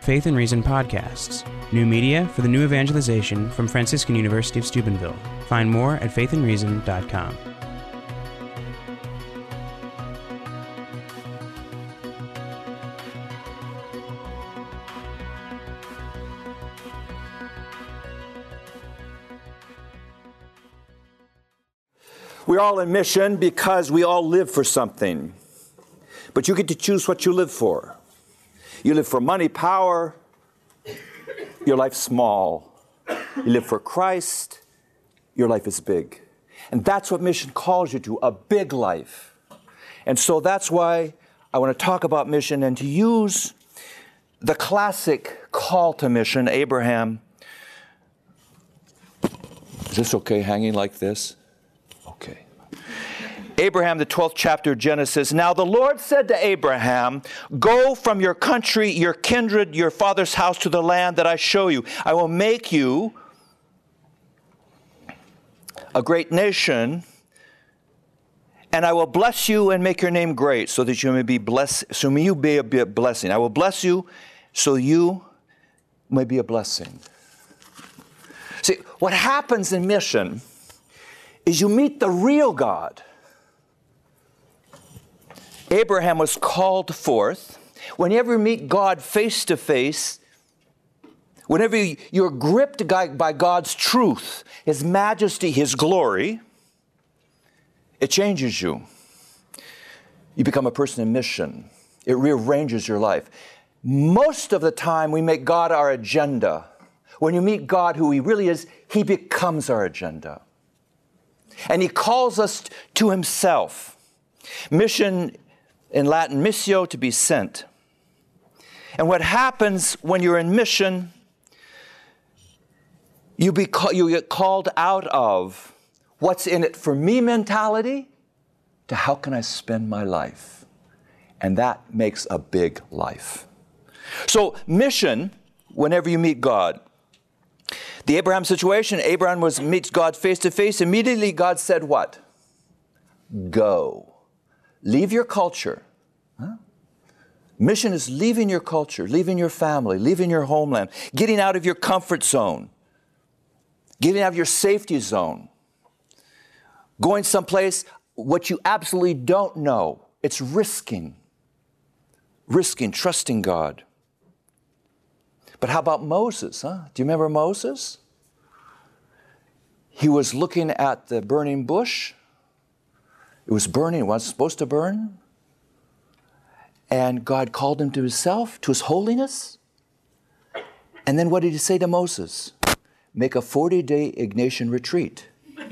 Faith and Reason podcasts, new media for the new evangelization from Franciscan University of Steubenville. Find more at faithandreason.com. We're all in mission because we all live for something. But you get to choose what you live for. You live for money, power, your life's small. You live for Christ, your life is big. And that's what mission calls you to a big life. And so that's why I want to talk about mission and to use the classic call to mission, Abraham. Is this okay hanging like this? Abraham, the 12th chapter of Genesis. Now the Lord said to Abraham, Go from your country, your kindred, your father's house to the land that I show you. I will make you a great nation, and I will bless you and make your name great, so that you may be blessed, so may you be a blessing. I will bless you so you may be a blessing. See, what happens in mission is you meet the real God Abraham was called forth. Whenever you meet God face to face, whenever you're gripped by God's truth, His majesty, His glory, it changes you. You become a person in mission. It rearranges your life. Most of the time, we make God our agenda. When you meet God, who He really is, He becomes our agenda. And He calls us to Himself. Mission in Latin, missio, to be sent. And what happens when you're in mission, you, be, you get called out of what's in it for me mentality to how can I spend my life? And that makes a big life. So, mission, whenever you meet God, the Abraham situation, Abraham was meets God face to face. Immediately, God said, What? Go. Leave your culture. Mission is leaving your culture, leaving your family, leaving your homeland, getting out of your comfort zone, getting out of your safety zone, going someplace what you absolutely don't know. It's risking, risking, trusting God. But how about Moses? Huh? Do you remember Moses? He was looking at the burning bush it was burning, it wasn't supposed to burn. And God called him to himself, to his holiness. And then what did he say to Moses? Make a 40 day Ignatian retreat.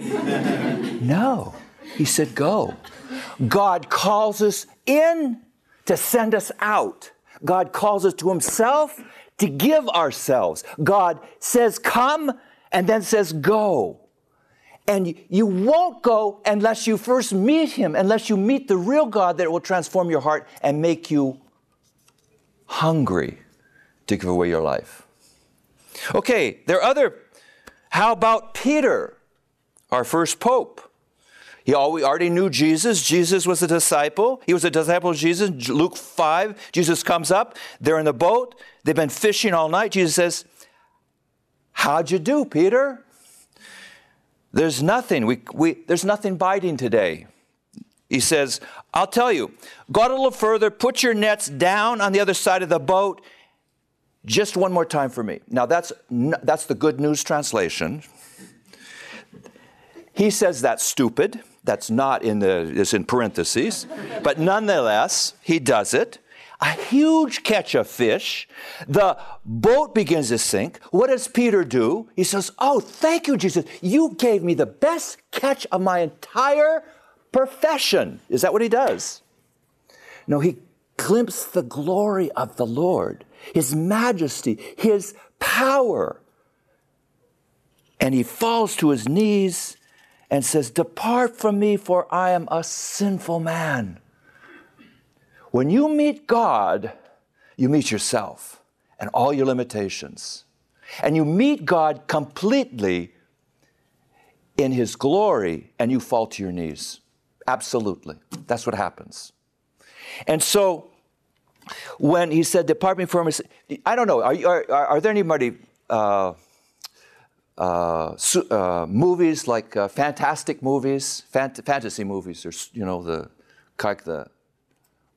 no. He said, Go. God calls us in to send us out. God calls us to Himself to give ourselves. God says, Come, and then says, Go. And you won't go unless you first meet Him, unless you meet the real God that will transform your heart and make you hungry to give away your life. Okay, there are other. How about Peter, our first pope? He already knew Jesus. Jesus was a disciple. He was a disciple of Jesus. Luke 5, Jesus comes up. They're in the boat. They've been fishing all night. Jesus says, How'd you do, Peter? There's nothing. We, we, there's nothing biting today. He says, I'll tell you, go a little further, put your nets down on the other side of the boat. Just one more time for me. Now, that's, that's the good news translation. He says that's stupid. That's not in the, it's in parentheses. But nonetheless, he does it a huge catch of fish. The boat begins to sink. What does Peter do? He says, Oh, thank you, Jesus. You gave me the best catch of my entire profession. Is that what he does? No, he glimpses the glory of the Lord, his majesty, his power. And he falls to his knees and says, Depart from me, for I am a sinful man. When you meet God, you meet yourself and all your limitations. And you meet God completely in His glory and you fall to your knees. Absolutely. That's what happens. And so, when he said, Depart me from I don't know, are, are, are there anybody, uh, uh, uh, movies like uh, fantastic movies, fant- fantasy movies, or, you know, the, like the,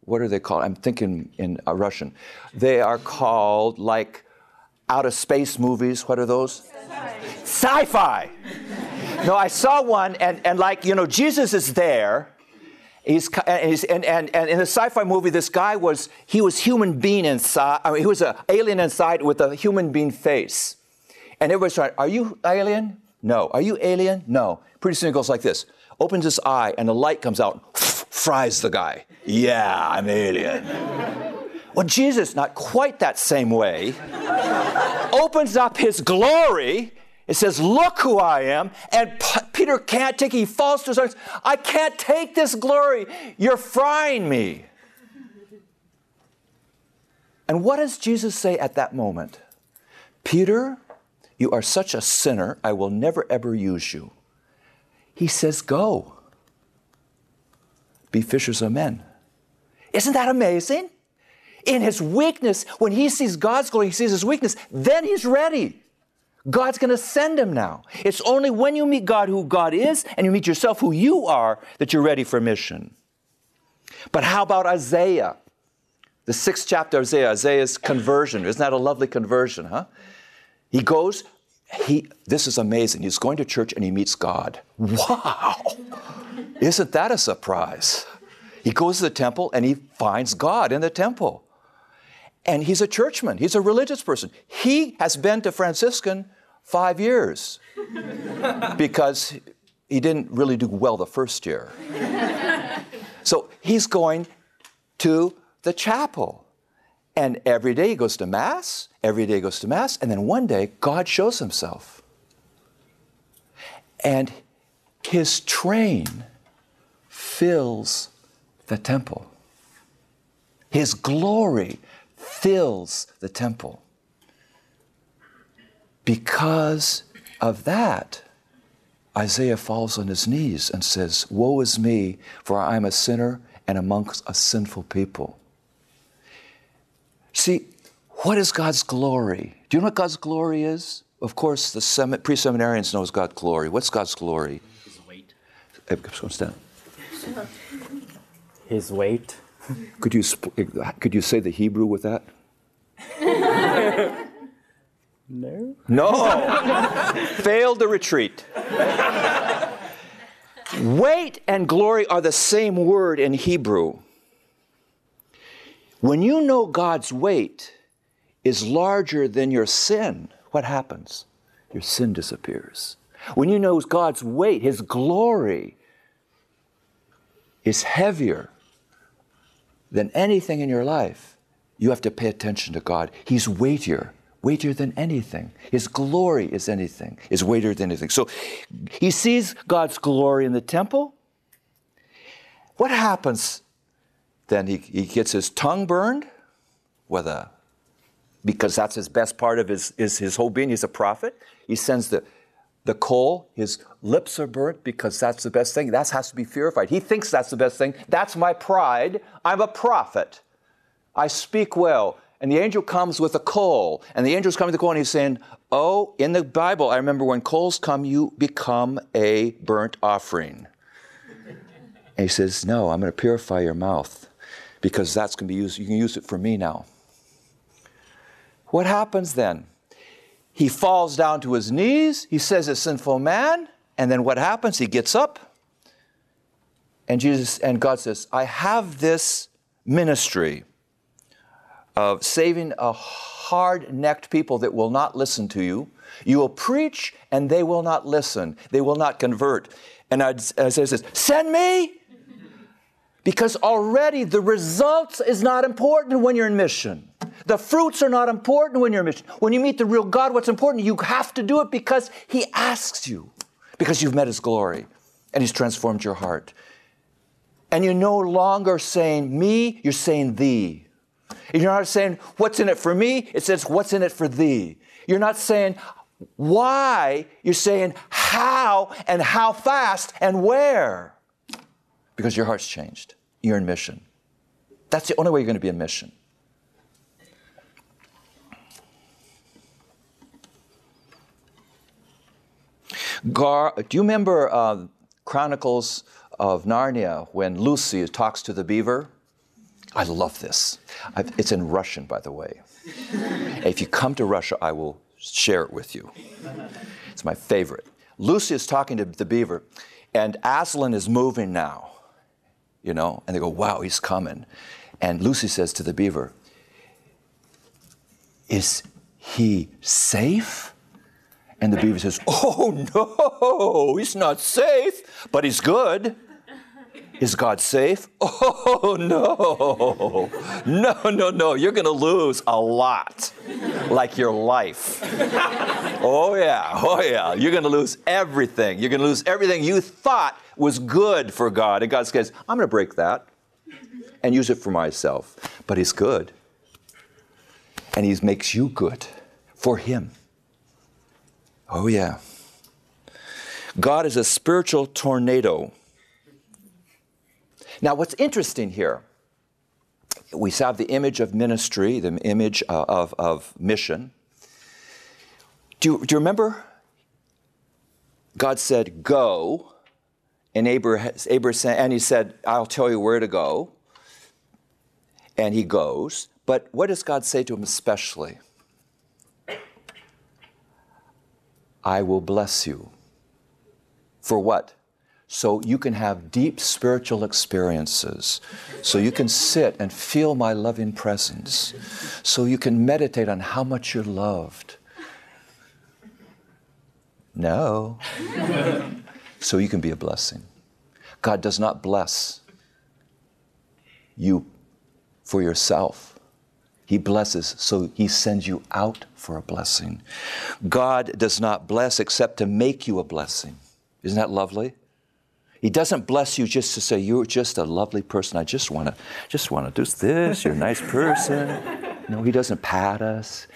what are they called? I'm thinking in uh, Russian. They are called like out of space movies. What are those? Sci fi. no, I saw one, and, and like, you know, Jesus is there. He's, and, he's, and, and, and in the sci-fi movie, this guy was, he was human being inside, I mean, he was an alien inside with a human being face. And everybody's trying, are you alien? No. Are you alien? No. Pretty soon it goes like this. Opens his eye and the light comes out, fries the guy. Yeah, I'm alien. well, Jesus, not quite that same way, opens up his glory it says, Look who I am. And P- Peter can't take it. He falls to his arms. I can't take this glory. You're frying me. And what does Jesus say at that moment? Peter, you are such a sinner, I will never ever use you. He says, Go. Be fishers of men. Isn't that amazing? In his weakness, when he sees God's glory, he sees his weakness, then he's ready. God's going to send him now. It's only when you meet God who God is and you meet yourself who you are that you're ready for mission. But how about Isaiah? The sixth chapter of Isaiah, Isaiah's conversion. Isn't that a lovely conversion, huh? He goes, he, this is amazing. He's going to church and he meets God. Wow! Isn't that a surprise? He goes to the temple and he finds God in the temple. And he's a churchman, he's a religious person. He has been to Franciscan five years because he didn't really do well the first year. so he's going to the chapel. And every day he goes to Mass, every day he goes to Mass, and then one day God shows himself. And his train fills the temple. His glory fills the temple. Because of that, Isaiah falls on his knees and says, Woe is me, for I am a sinner and amongst a sinful people. See, what is God's glory? Do you know what God's glory is? Of course, the pre seminarians knows God's glory. What's God's glory? His weight. Stand. His weight. Could you, could you say the Hebrew with that? no. No. Failed the retreat. Weight and glory are the same word in Hebrew. When you know God's weight is larger than your sin, what happens? Your sin disappears. When you know God's weight, His glory, is heavier than anything in your life, you have to pay attention to God. He's weightier, weightier than anything. His glory is anything, is weightier than anything. So he sees God's glory in the temple. What happens then? He, he gets his tongue burned with a because that's his best part of his, is his whole being. He's a prophet. He sends the the coal, his lips are burnt because that's the best thing. That has to be purified. He thinks that's the best thing. That's my pride. I'm a prophet. I speak well. And the angel comes with a coal. And the angel's coming to the coal and he's saying, Oh, in the Bible, I remember when coals come, you become a burnt offering. And he says, No, I'm going to purify your mouth because that's going to be used. You can use it for me now. What happens then? He falls down to his knees. He says, A sinful man. And then what happens? He gets up. And Jesus and God says, I have this ministry of saving a hard necked people that will not listen to you. You will preach and they will not listen. They will not convert. And Isaiah says, Send me. Because already the results is not important when you're in mission. The fruits are not important when you're in mission. When you meet the real God, what's important? You have to do it because He asks you, because you've met His glory and He's transformed your heart. And you're no longer saying me, you're saying thee. You're not saying what's in it for me, it says what's in it for thee. You're not saying why, you're saying how and how fast and where because your heart's changed. You're in mission. That's the only way you're going to be in mission. Gar, do you remember uh, Chronicles of Narnia when Lucy talks to the beaver? I love this. I've, it's in Russian, by the way. if you come to Russia, I will share it with you. It's my favorite. Lucy is talking to the beaver, and Aslan is moving now you know, and they go, wow, he's coming. And Lucy says to the beaver, Is he safe? And the beaver says, Oh no, he's not safe, but he's good. Is God safe? Oh no, no, no, no. You're going to lose a lot, like your life. Oh yeah, oh yeah. You're going to lose everything. You're going to lose everything you thought was good for God. And God says, I'm going to break that and use it for myself. But He's good. And He makes you good for Him. Oh, yeah. God is a spiritual tornado. Now, what's interesting here, we have the image of ministry, the image uh, of, of mission. Do you, do you remember? God said, Go. And Abraham, Abraham, and he said, I'll tell you where to go. And he goes. But what does God say to him especially? I will bless you. For what? So you can have deep spiritual experiences. So you can sit and feel my loving presence. So you can meditate on how much you're loved. No. So you can be a blessing. God does not bless you for yourself. He blesses, so He sends you out for a blessing. God does not bless except to make you a blessing. Isn't that lovely? He doesn't bless you just to say you're just a lovely person. I just want to, just want to do this. You're a nice person. No, He doesn't pat us.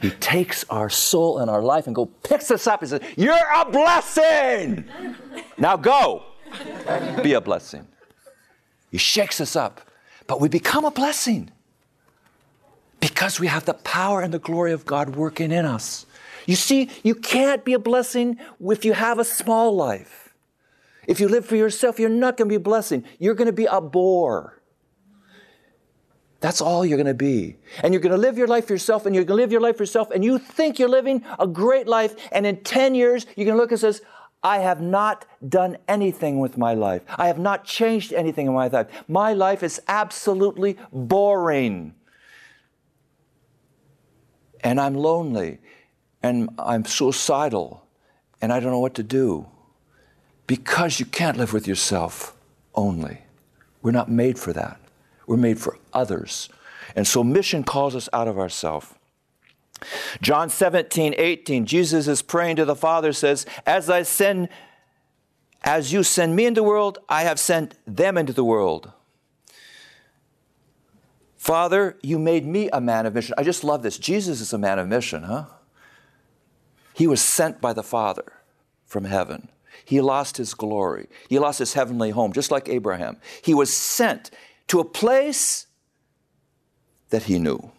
He takes our soul and our life and go picks us up and says, "You're a blessing. Now go, be a blessing." He shakes us up, but we become a blessing because we have the power and the glory of God working in us. You see, you can't be a blessing if you have a small life. If you live for yourself, you're not going to be a blessing. You're going to be a bore. That's all you're going to be. And you're going to live your life for yourself, and you're going to live your life for yourself, and you think you're living a great life, and in 10 years, you're going to look and says, I have not done anything with my life. I have not changed anything in my life. My life is absolutely boring and I'm lonely and I'm suicidal and I don't know what to do. Because you can't live with yourself only. We're not made for that. We're made for others. And so mission calls us out of ourselves. John 17, 18, Jesus is praying to the Father, says, As I send, as you send me into the world, I have sent them into the world. Father, you made me a man of mission. I just love this. Jesus is a man of mission, huh? He was sent by the Father from heaven. He lost his glory. He lost his heavenly home, just like Abraham. He was sent to a place that he knew.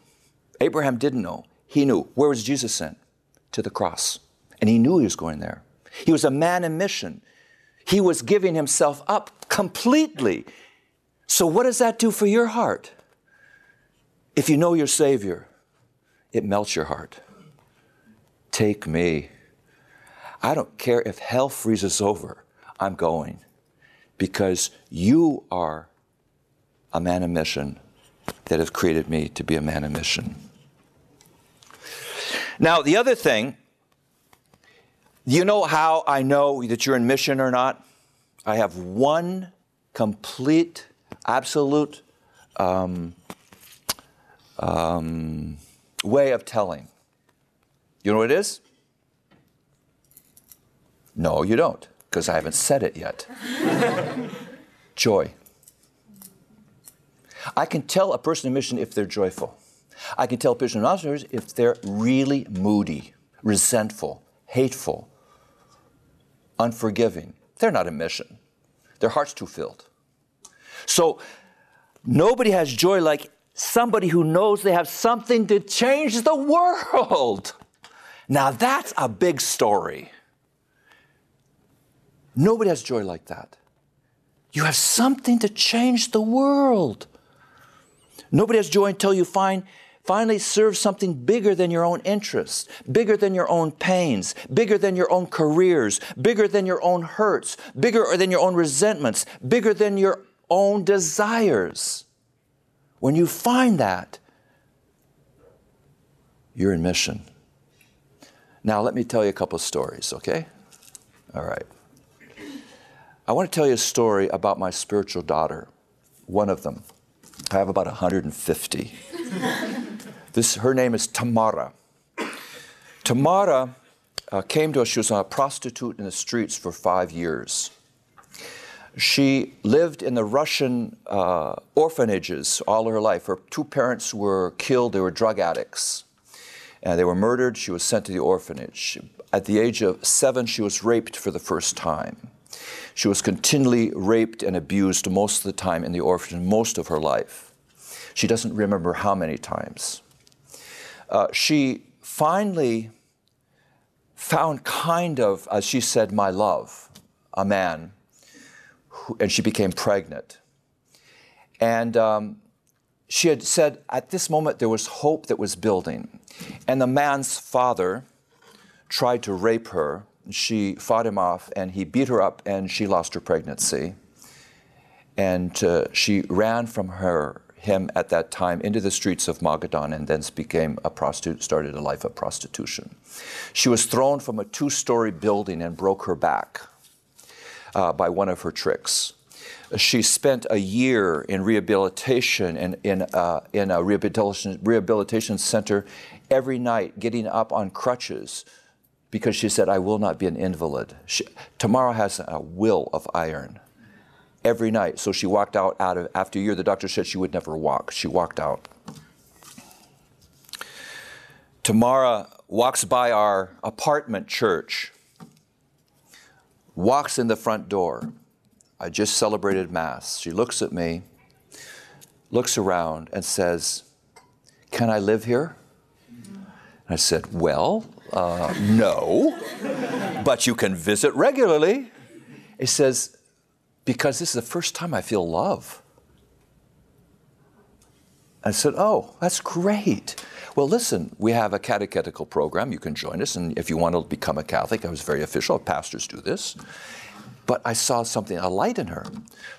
Abraham didn't know. He knew. Where was Jesus sent? To the cross. And he knew he was going there. He was a man in mission. He was giving himself up completely. So, what does that do for your heart? If you know your Savior, it melts your heart. Take me. I don't care if hell freezes over, I'm going because you are a man of mission that have created me to be a man of mission. Now, the other thing, you know how I know that you're in mission or not? I have one complete, absolute um, um, way of telling. You know what it is? No, you don't, because I haven't said it yet. Joy. I can tell a person in mission if they're joyful. I can tell a person in officers if they're really moody, resentful, hateful, unforgiving. They're not in mission. Their heart's too filled. So nobody has joy like somebody who knows they have something to change the world. Now that's a big story. Nobody has joy like that. You have something to change the world. Nobody has joy until you find finally serve something bigger than your own interests, bigger than your own pains, bigger than your own careers, bigger than your own hurts, bigger than your own resentments, bigger than your own desires. When you find that, you're in mission. Now, let me tell you a couple of stories, okay? All right. I want to tell you a story about my spiritual daughter, one of them. I have about 150. this, her name is Tamara. Tamara uh, came to us, she was a prostitute in the streets for five years. She lived in the Russian uh, orphanages all her life. Her two parents were killed, they were drug addicts. And they were murdered. She was sent to the orphanage. At the age of seven, she was raped for the first time. She was continually raped and abused most of the time in the orphanage, most of her life. She doesn't remember how many times. Uh, she finally found kind of, as she said, my love, a man, who, and she became pregnant. And um, she had said at this moment there was hope that was building. And the man's father tried to rape her. She fought him off and he beat her up and she lost her pregnancy. And uh, she ran from her, him at that time into the streets of Magadan and then became a prostitute, started a life of prostitution. She was thrown from a two story building and broke her back uh, by one of her tricks. She spent a year in rehabilitation and in, uh, in a rehabilitation, rehabilitation center every night, getting up on crutches because she said, I will not be an invalid. She, Tamara has a will of iron every night. So she walked out, out of, after a year, the doctor said she would never walk. She walked out. Tamara walks by our apartment church, walks in the front door. I just celebrated Mass. She looks at me, looks around, and says, Can I live here? I said, Well, uh, no, but you can visit regularly. He says, Because this is the first time I feel love. I said, Oh, that's great. Well, listen, we have a catechetical program. You can join us. And if you want to become a Catholic, I was very official. Pastors do this but I saw something, a light in her.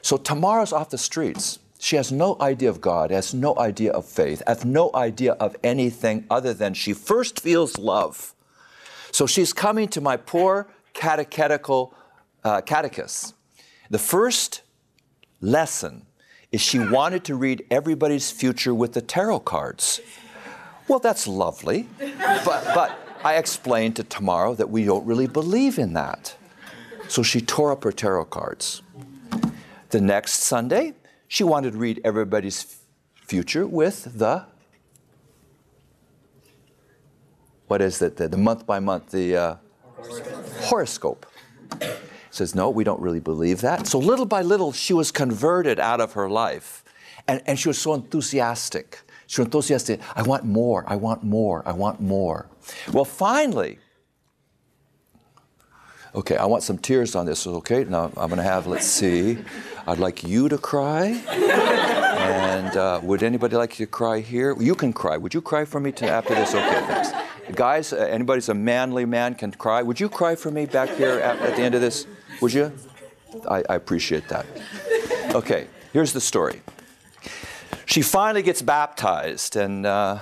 So Tamara's off the streets. She has no idea of God, has no idea of faith, has no idea of anything other than she first feels love. So she's coming to my poor catechetical uh, catechist. The first lesson is she wanted to read everybody's future with the tarot cards. Well, that's lovely, but, but I explained to Tamara that we don't really believe in that. So she tore up her tarot cards. The next Sunday, she wanted to read everybody's future with the what is it? The, month by month, the uh, horoscope. Says, no, we don't really believe that. So little by little, she was converted out of her life. And, and she was so enthusiastic. She was enthusiastic. I want more, I want more, I want more. Well, finally, Okay, I want some tears on this. Okay, now I'm going to have, let's see, I'd like you to cry. And uh, would anybody like you to cry here? You can cry. Would you cry for me to, after this? Okay, thanks. Guys, uh, anybody's a manly man can cry. Would you cry for me back here at, at the end of this? Would you? I, I appreciate that. Okay, here's the story. She finally gets baptized, and uh,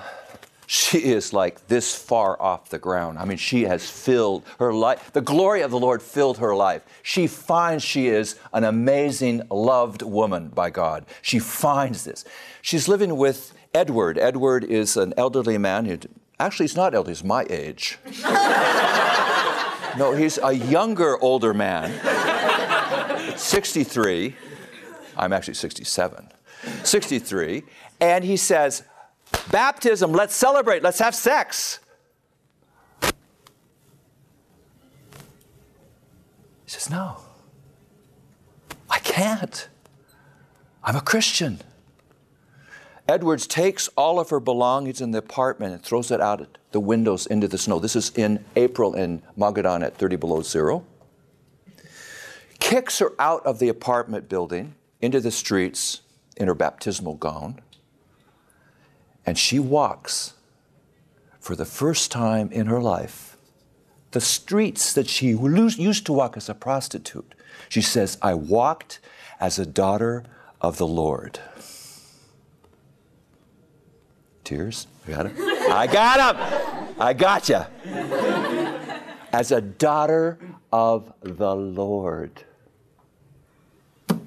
she is like this far off the ground. I mean, she has filled her life. The glory of the Lord filled her life. She finds she is an amazing, loved woman by God. She finds this. She's living with Edward. Edward is an elderly man. Who, actually, he's not elderly, he's my age. no, he's a younger, older man. 63. I'm actually 67. 63. And he says, Baptism, let's celebrate, let's have sex. He says, No, I can't. I'm a Christian. Edwards takes all of her belongings in the apartment and throws it out at the windows into the snow. This is in April in Magadan at 30 below zero. kicks her out of the apartment building into the streets in her baptismal gown, and she walks for the first time in her life the streets that she used to walk as a prostitute. She says, I walked as a daughter of the Lord. Tears? You got it? I got him! I got you. As a daughter of the Lord. Do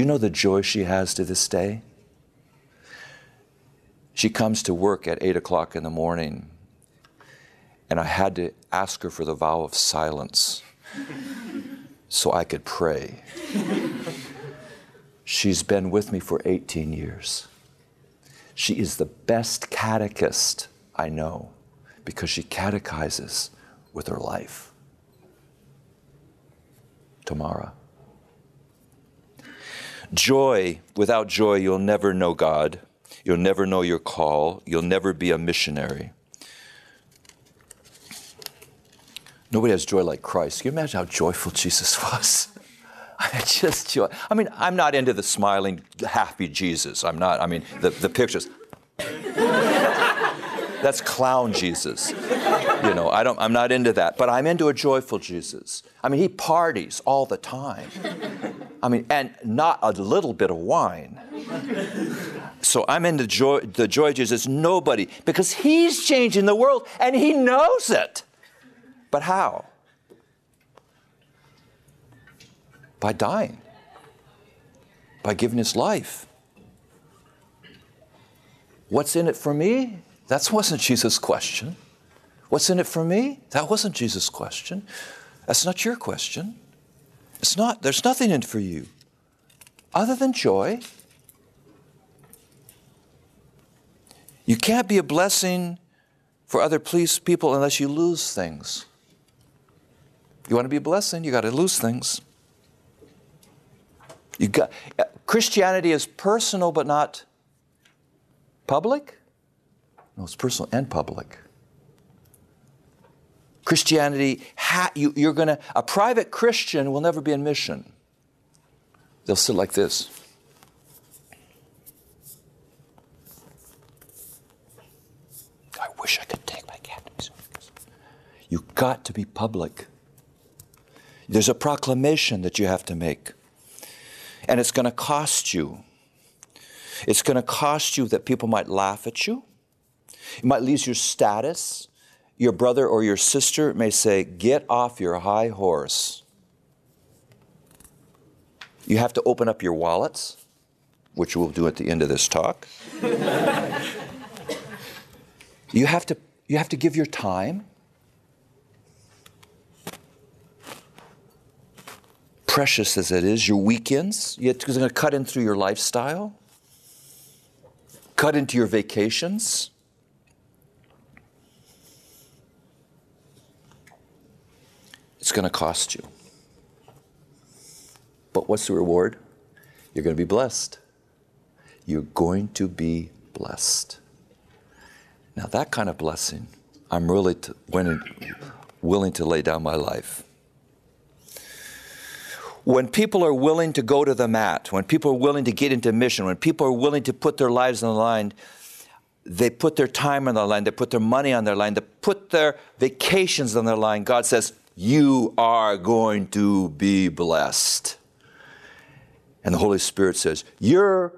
you know the joy she has to this day? She comes to work at 8 o'clock in the morning, and I had to ask her for the vow of silence so I could pray. She's been with me for 18 years. She is the best catechist I know because she catechizes with her life. Tamara. Joy, without joy, you'll never know God. You'll never know your call. You'll never be a missionary. Nobody has joy like Christ. Can you imagine how joyful Jesus was? I just joy. I mean, I'm not into the smiling, happy Jesus. I'm not. I mean, the, the pictures. That's clown Jesus. You know, I don't, I'm not into that, but I'm into a joyful Jesus. I mean, he parties all the time. I mean, and not a little bit of wine. So I'm into joy, the joy Jesus. Nobody, because he's changing the world and he knows it. But how? By dying, by giving his life. What's in it for me? That wasn't Jesus' question. What's in it for me? That wasn't Jesus' question. That's not your question. It's not, there's nothing in it for you other than joy. You can't be a blessing for other people unless you lose things. You want to be a blessing, you got to lose things. You got uh, Christianity is personal but not public. No, it's personal and public. Christianity, ha, you, you're going to, a private Christian will never be in mission. They'll sit like this. I wish I could take my cat. You've got to be public. There's a proclamation that you have to make, and it's going to cost you. It's going to cost you that people might laugh at you. You might lose your status. Your brother or your sister may say, Get off your high horse. You have to open up your wallets, which we'll do at the end of this talk. you, have to, you have to give your time. Precious as it is, your weekends, it's going to cut in through your lifestyle, cut into your vacations. It's going to cost you. But what's the reward? You're going to be blessed. You're going to be blessed. Now, that kind of blessing, I'm really to, willing to lay down my life. When people are willing to go to the mat, when people are willing to get into mission, when people are willing to put their lives on the line, they put their time on the line, they put their money on their line, they put their vacations on their line. God says, you are going to be blessed. And the Holy Spirit says, You're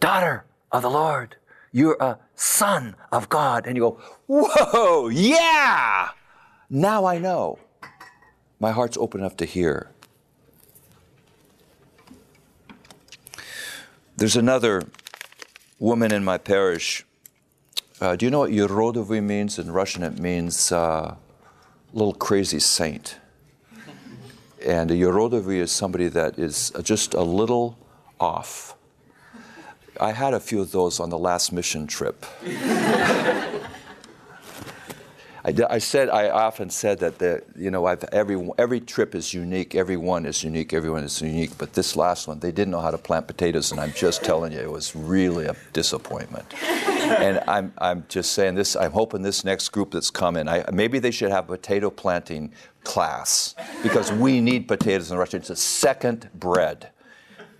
daughter of the Lord. You're a son of God. And you go, Whoa, yeah! Now I know. My heart's open enough to hear. There's another woman in my parish. Uh, do you know what Yurodovy means? In Russian, it means uh, little crazy saint. And a Yurodovy is somebody that is just a little off. I had a few of those on the last mission trip. I, I, said I often said that the, you know I've, every every trip is unique, every one is unique, everyone is unique. But this last one, they didn't know how to plant potatoes, and I'm just telling you, it was really a disappointment. and I'm, I'm just saying this, I'm hoping this next group that's coming, I, maybe they should have potato planting class because we need potatoes in Russia. It's a second bread.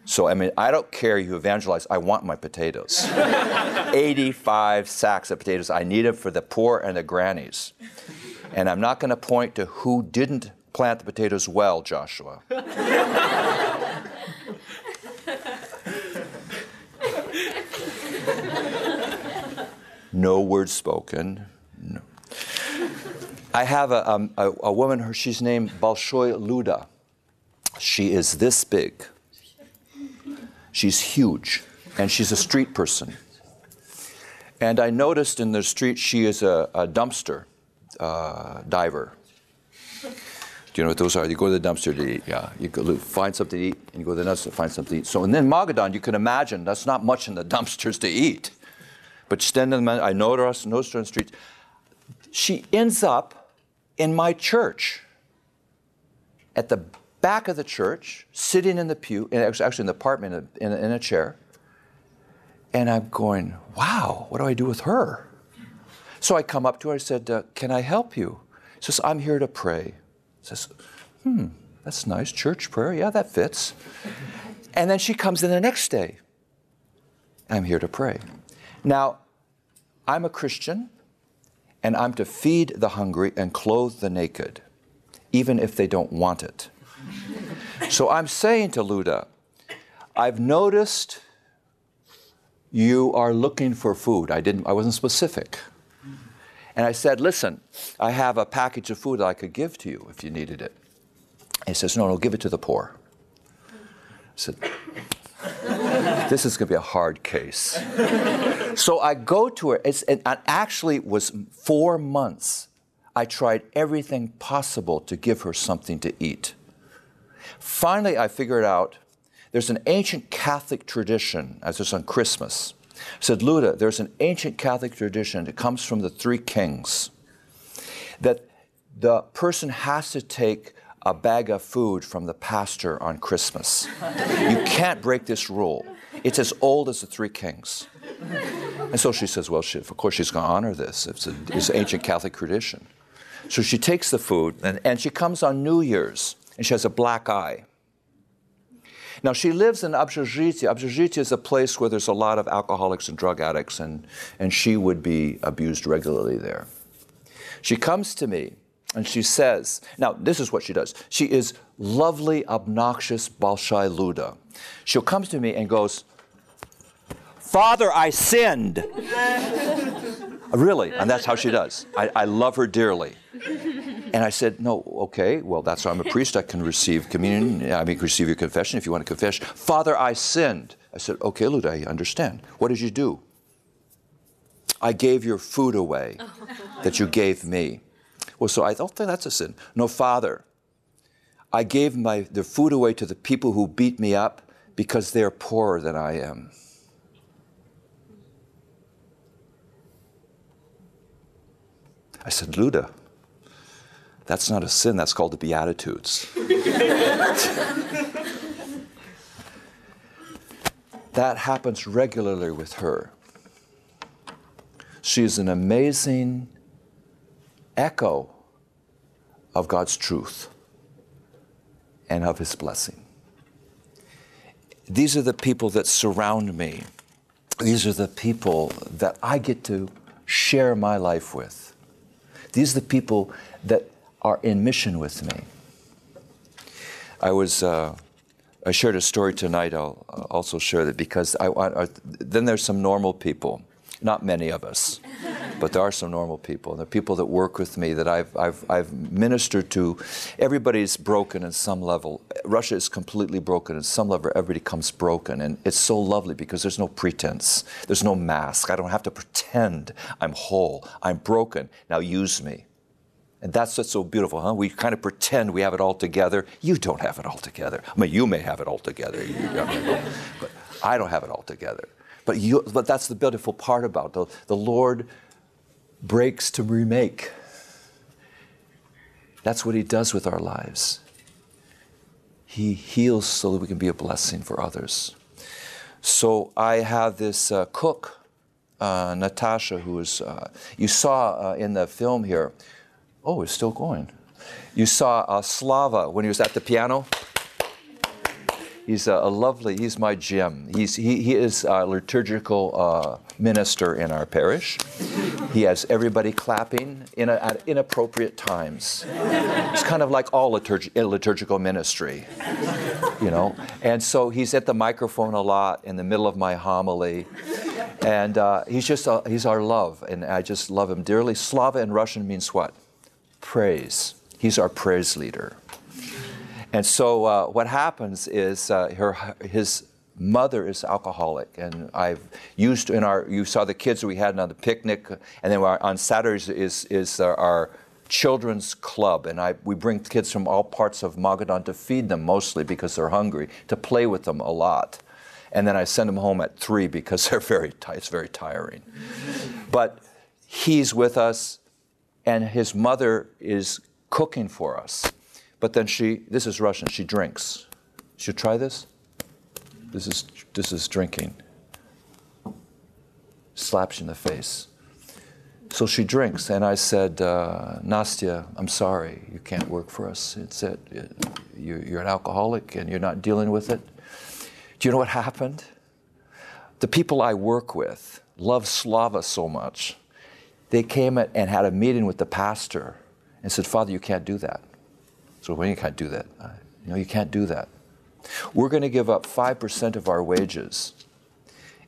So, I mean, I don't care you evangelize, I want my potatoes. 85 sacks of potatoes. I need them for the poor and the grannies. And I'm not going to point to who didn't plant the potatoes well, Joshua. no words spoken. No. I have a, um, a, a woman, she's named Balshoy Luda. She is this big. She's huge, and she's a street person. And I noticed in the street she is a, a dumpster uh, diver. Do you know what those are? You go to the dumpster to eat. Yeah, you go find something to eat, and you go to the dumpster to find something to eat. So, and then Magadan, you can imagine that's not much in the dumpsters to eat. But standing, I noticed, noticed her on the street. She ends up in my church, at the back of the church, sitting in the pew, actually in the apartment, in a, in a chair. And I'm going, wow, what do I do with her? So I come up to her, I said, uh, Can I help you? She says, I'm here to pray. Says, Hmm, that's nice. Church prayer. Yeah, that fits. And then she comes in the next day. I'm here to pray. Now, I'm a Christian, and I'm to feed the hungry and clothe the naked, even if they don't want it. So I'm saying to Luda, I've noticed you are looking for food. I didn't I wasn't specific. And I said, listen, I have a package of food I could give to you if you needed it. And he says, no, no, give it to the poor. I said, this is going to be a hard case. so I go to her. It's, it actually was four months. I tried everything possible to give her something to eat. Finally, I figured out there's an ancient Catholic tradition, as it's on Christmas, I said Luda, there's an ancient Catholic tradition that comes from the three kings that the person has to take a bag of food from the pastor on Christmas. you can't break this rule. It's as old as the three kings. And so she says, well, she, of course she's going to honor this. It's, a, it's an ancient Catholic tradition. So she takes the food and, and she comes on New Year's and she has a black eye. Now, she lives in Obdzhizhitye. Obdzhizhitye is a place where there's a lot of alcoholics and drug addicts, and, and she would be abused regularly there. She comes to me and she says, now, this is what she does. She is lovely, obnoxious Balshai Luda. She'll come to me and goes, Father, I sinned. really, and that's how she does. I, I love her dearly. And I said, No, okay, well, that's why I'm a priest. I can receive communion. I mean, receive your confession if you want to confess. Father, I sinned. I said, Okay, Luda, I understand. What did you do? I gave your food away that you gave me. Well, so I don't think oh, that's a sin. No, Father, I gave my, the food away to the people who beat me up because they're poorer than I am. I said, Luda, that's not a sin, that's called the Beatitudes. that happens regularly with her. She is an amazing echo of God's truth and of His blessing. These are the people that surround me. These are the people that I get to share my life with. These are the people that are in mission with me. I was, uh, I shared a story tonight. I'll also share that because I, I, then there's some normal people, not many of us, but there are some normal people. There are people that work with me that I've, I've, I've ministered to. Everybody's broken in some level. Russia is completely broken. in some level, everybody comes broken. And it's so lovely because there's no pretense, there's no mask. I don't have to pretend I'm whole. I'm broken. Now use me. And that's what's so beautiful, huh? We kind of pretend we have it all together. You don't have it all together. I mean, you may have it all together, but I don't have it all together. But, you, but that's the beautiful part about the, the Lord breaks to remake. That's what He does with our lives. He heals so that we can be a blessing for others. So I have this uh, cook uh, Natasha, who was, uh, you saw uh, in the film here, oh, it's still going. You saw uh, Slava when he was at the piano. He's a, a lovely, he's my Jim. He's, he, he is a liturgical uh, minister in our parish. He has everybody clapping in a, at inappropriate times. It's kind of like all liturg- liturgical ministry, you know. And so he's at the microphone a lot in the middle of my homily. And uh, he's just, a, he's our love, and I just love him dearly. Slava in Russian means what? Praise. He's our praise leader. And so uh, what happens is uh, her, his mother is alcoholic, and I've used in our. You saw the kids we had on the picnic, and then on Saturdays is is our, children's club, and I we bring kids from all parts of Magadan to feed them mostly because they're hungry, to play with them a lot, and then I send them home at three because they're very it's very tiring. But he's with us, and his mother is cooking for us. But then she, this is Russian, she drinks. Should try this? This is, this is drinking. Slaps you in the face. So she drinks, and I said, uh, Nastya, I'm sorry, you can't work for us. It's it. You're, you're an alcoholic and you're not dealing with it. Do you know what happened? The people I work with love Slava so much. They came and had a meeting with the pastor and said, Father, you can't do that. So you can't do that. Uh, no, you can't do that. We're going to give up 5% of our wages,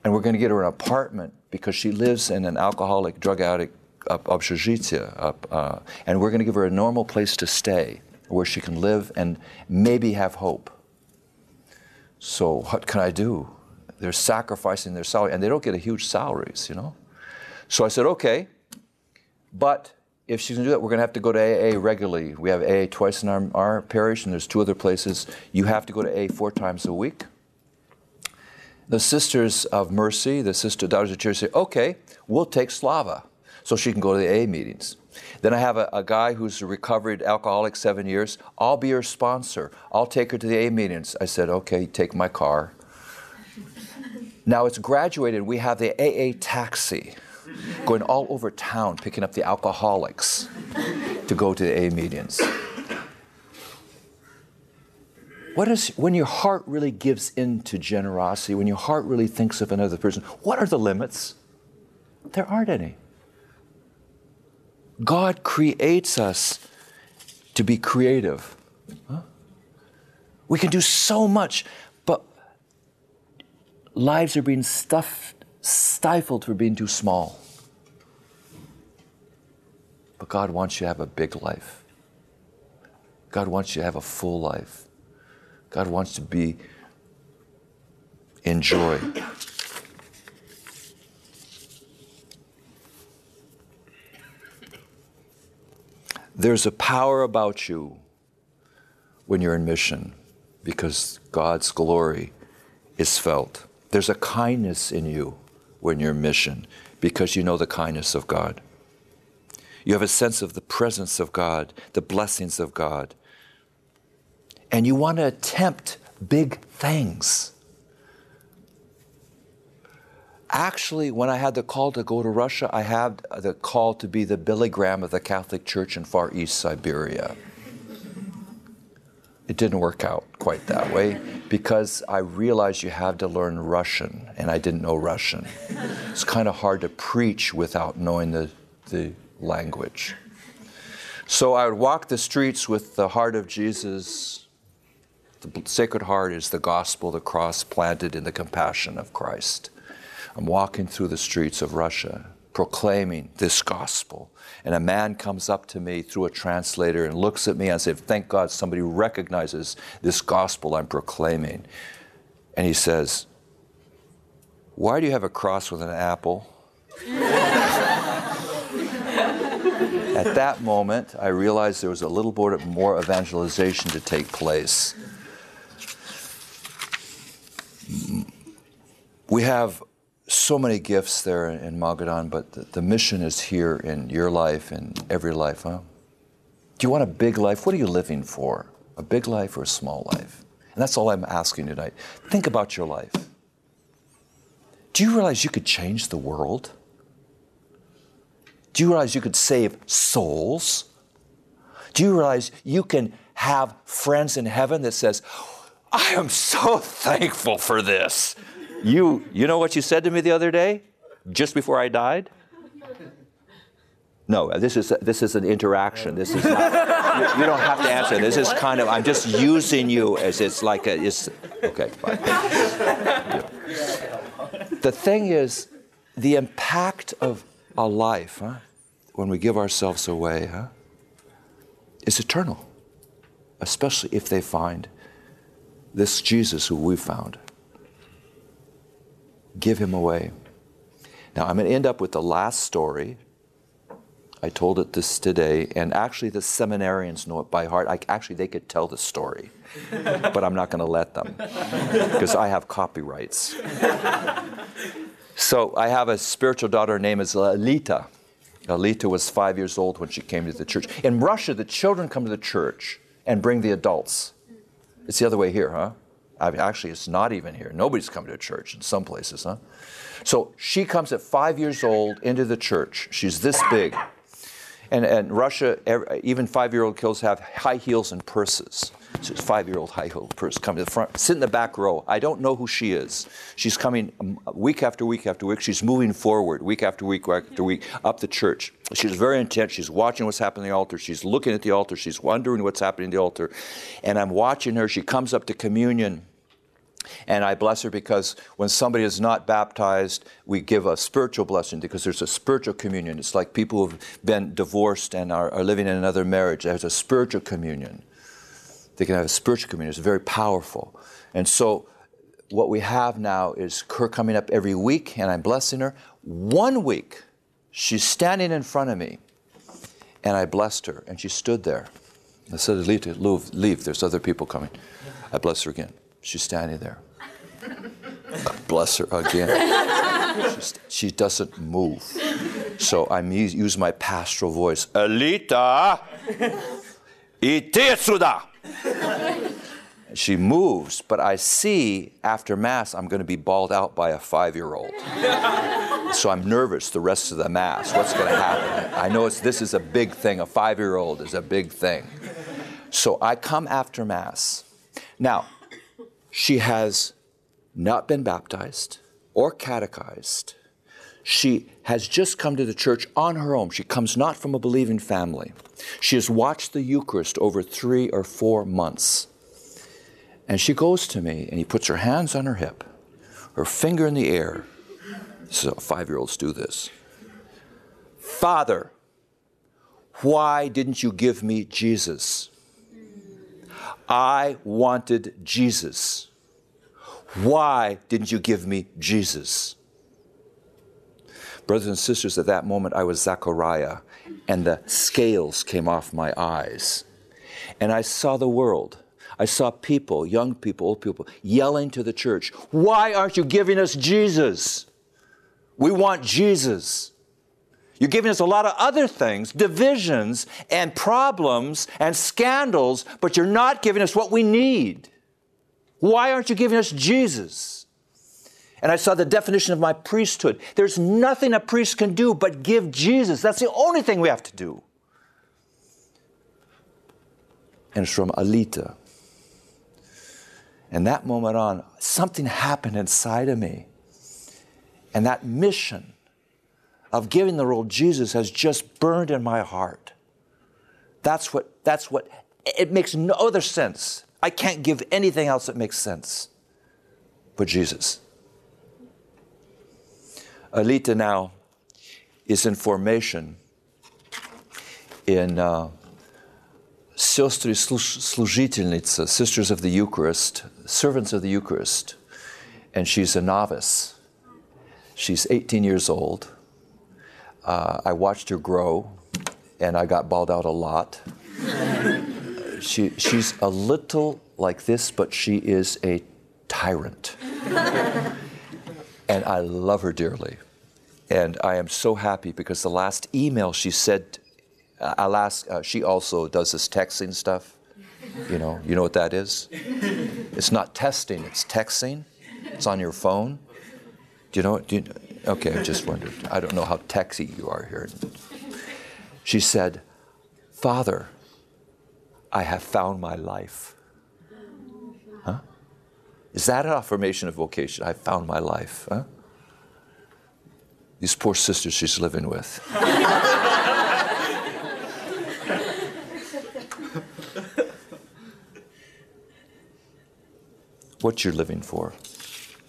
and we're going to get her an apartment because she lives in an alcoholic, drug addict up, up up, uh, and we're going to give her a normal place to stay where she can live and maybe have hope. So what can I do? They're sacrificing their salary, and they don't get a huge salaries, you know. So I said, okay, but if she's going to do that, we're going to have to go to AA regularly. We have AA twice in our, our parish, and there's two other places. You have to go to AA four times a week. The Sisters of Mercy, the Sister Daughters of Charity, say, okay, we'll take Slava so she can go to the AA meetings. Then I have a, a, guy who's a recovered alcoholic, seven years. I'll be her sponsor. I'll take her to the AA meetings. I said, okay, take my car. now it's graduated. We have the AA taxi going all over town picking up the alcoholics to go to the A meetings. What is, when your heart really gives in to generosity, when your heart really thinks of another person, what are the limits? There aren't any. God creates us to be creative. Huh? We can do so much, but lives are being stuffed stifled for being too small. But God wants you to have a big life. God wants you to have a full life. God wants to be in joy. There's a power about you when you're in mission because God's glory is felt. There's a kindness in you when you're in mission because you know the kindness of God. You have a sense of the presence of God, the blessings of God. And you want to attempt big things. Actually, when I had the call to go to Russia, I had the call to be the Billy Graham of the Catholic Church in Far East Siberia. It didn't work out quite that way because I realized you have to learn Russian, and I didn't know Russian. It's kind of hard to preach without knowing the, the language. So I would walk the streets with the heart of Jesus. The Sacred Heart is the gospel, the cross planted in the compassion of Christ. I'm walking through the streets of Russia proclaiming this gospel. And a man comes up to me through a translator and looks at me and says, Thank God somebody recognizes this gospel I'm proclaiming. And he says, Why do you have a cross with an apple? At that moment, I realized there was a little bit more evangelization to take place. We have so many gifts there in Magadan, but the, the, mission is here in your life and every life, huh? Do you want a big life? What are you living for? A big life or a small life? And that's all I'm asking tonight. Think about your life. Do you realize you could change the world? Do you realize you could save souls? Do you realize you can have friends in heaven that says, I am so thankful for this. You, you know what you said to me the other day, just before I died? No, this is this is an interaction. This is not, you, you, don't have to answer. This is kind of I'm just using you as it's like a it's okay. Fine. Yeah. The thing is, the impact of a life, huh, when we give ourselves away, huh, is eternal. Especially if they find this Jesus who we found. Give him away. Now I'm going to end up with the last story I told it this today, and actually the seminarians know it by heart. I, actually, they could tell the story, but I'm not going to let them because I have copyrights. so I have a spiritual daughter. Her name is Alita. Alita was five years old when she came to the church. In Russia, the children come to the church and bring the adults. It's the other way here, huh? I mean, actually, it's not even here. Nobody's coming to church in some places, huh? So she comes at five years old into the church. She's this big. And, and Russia, even five-year-old kids have high heels and purses. Five-year-old high heel purse coming to the front, sit in the back row. I don't know who she is. She's coming um, week after week after week. She's moving forward week after week after week up the church. She's very intense. She's watching what's happening at the altar. She's looking at the altar. She's wondering what's happening at the altar. And I'm watching her. She comes up to communion and I bless her because when somebody is not baptized, we give a spiritual blessing because there's a spiritual communion. It's like people who've been divorced and are, are living in another marriage. There's a spiritual communion. They can have a spiritual community. It's very powerful. And so what we have now is her coming up every week, and I'm blessing her. One week, she's standing in front of me, and I blessed her, and she stood there. I said, leave, leave, leave. there's other people coming. I bless her again. She's standing there. I bless her again. She's, she doesn't move. So I use my pastoral voice. Alita, ite suda. She moves, but I see after Mass I'm going to be bawled out by a five year old. so I'm nervous the rest of the Mass. What's going to happen? I know this is a big thing. A five year old is a big thing. So I come after Mass. Now, she has not been baptized or catechized. She has just come to the church on her own. She comes not from a believing family. She has watched the Eucharist over three or four months. And she goes to me and he puts her hands on her hip, her finger in the air. So five year olds do this. Father, why didn't you give me Jesus? I wanted Jesus. Why didn't you give me Jesus? Brothers and sisters, at that moment I was Zechariah, and the scales came off my eyes. And I saw the world. I saw people, young people, old people, yelling to the church, Why aren't you giving us Jesus? We want Jesus. You're giving us a lot of other things, divisions and problems and scandals, but you're not giving us what we need. Why aren't you giving us Jesus? And I saw the definition of my priesthood. There's nothing a priest can do but give Jesus. That's the only thing we have to do. And it's from Alita. And that moment on, something happened inside of me. And that mission of giving the world Jesus has just burned in my heart. That's what, that's what, it makes no other sense I can't give anything else that makes sense but Jesus. Alita now is in formation in uh, Sisters of the Eucharist, servants of the Eucharist, and she's a novice. She's 18 years old. Uh, I watched her grow, and I got bawled out a lot she, she's a little like this, but she is a tyrant. And I love her dearly. And I am so happy because the last email she said, uh, I'll ask, uh, she also does this texting stuff. You know, you know what that is? It's not testing, it's texting. It's on your phone. Do you know? Do you, okay, I just wondered. I don't know how texy you are here. She said, Father, I have found my life. Huh? Is that an affirmation of vocation? I found my life. Huh? These poor sisters she's living with. what you're living for.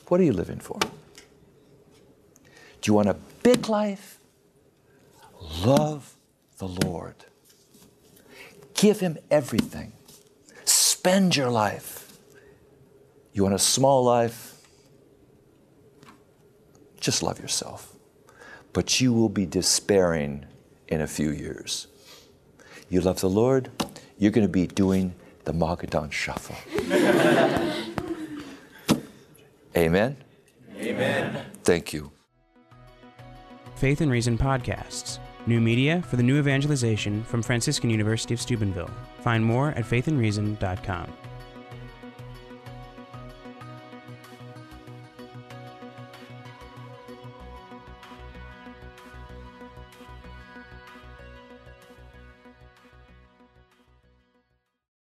What are you living for? Do you want a big life? Love the Lord. Give Him everything. Spend your life. You want a small life? Just love yourself. But you will be despairing in a few years. You love the Lord, you're going to be doing the Magadan shuffle. Amen? Amen. Thank you. Faith and Reason podcasts. New media for the new evangelization from Franciscan University of Steubenville. Find more at faithandreason.com.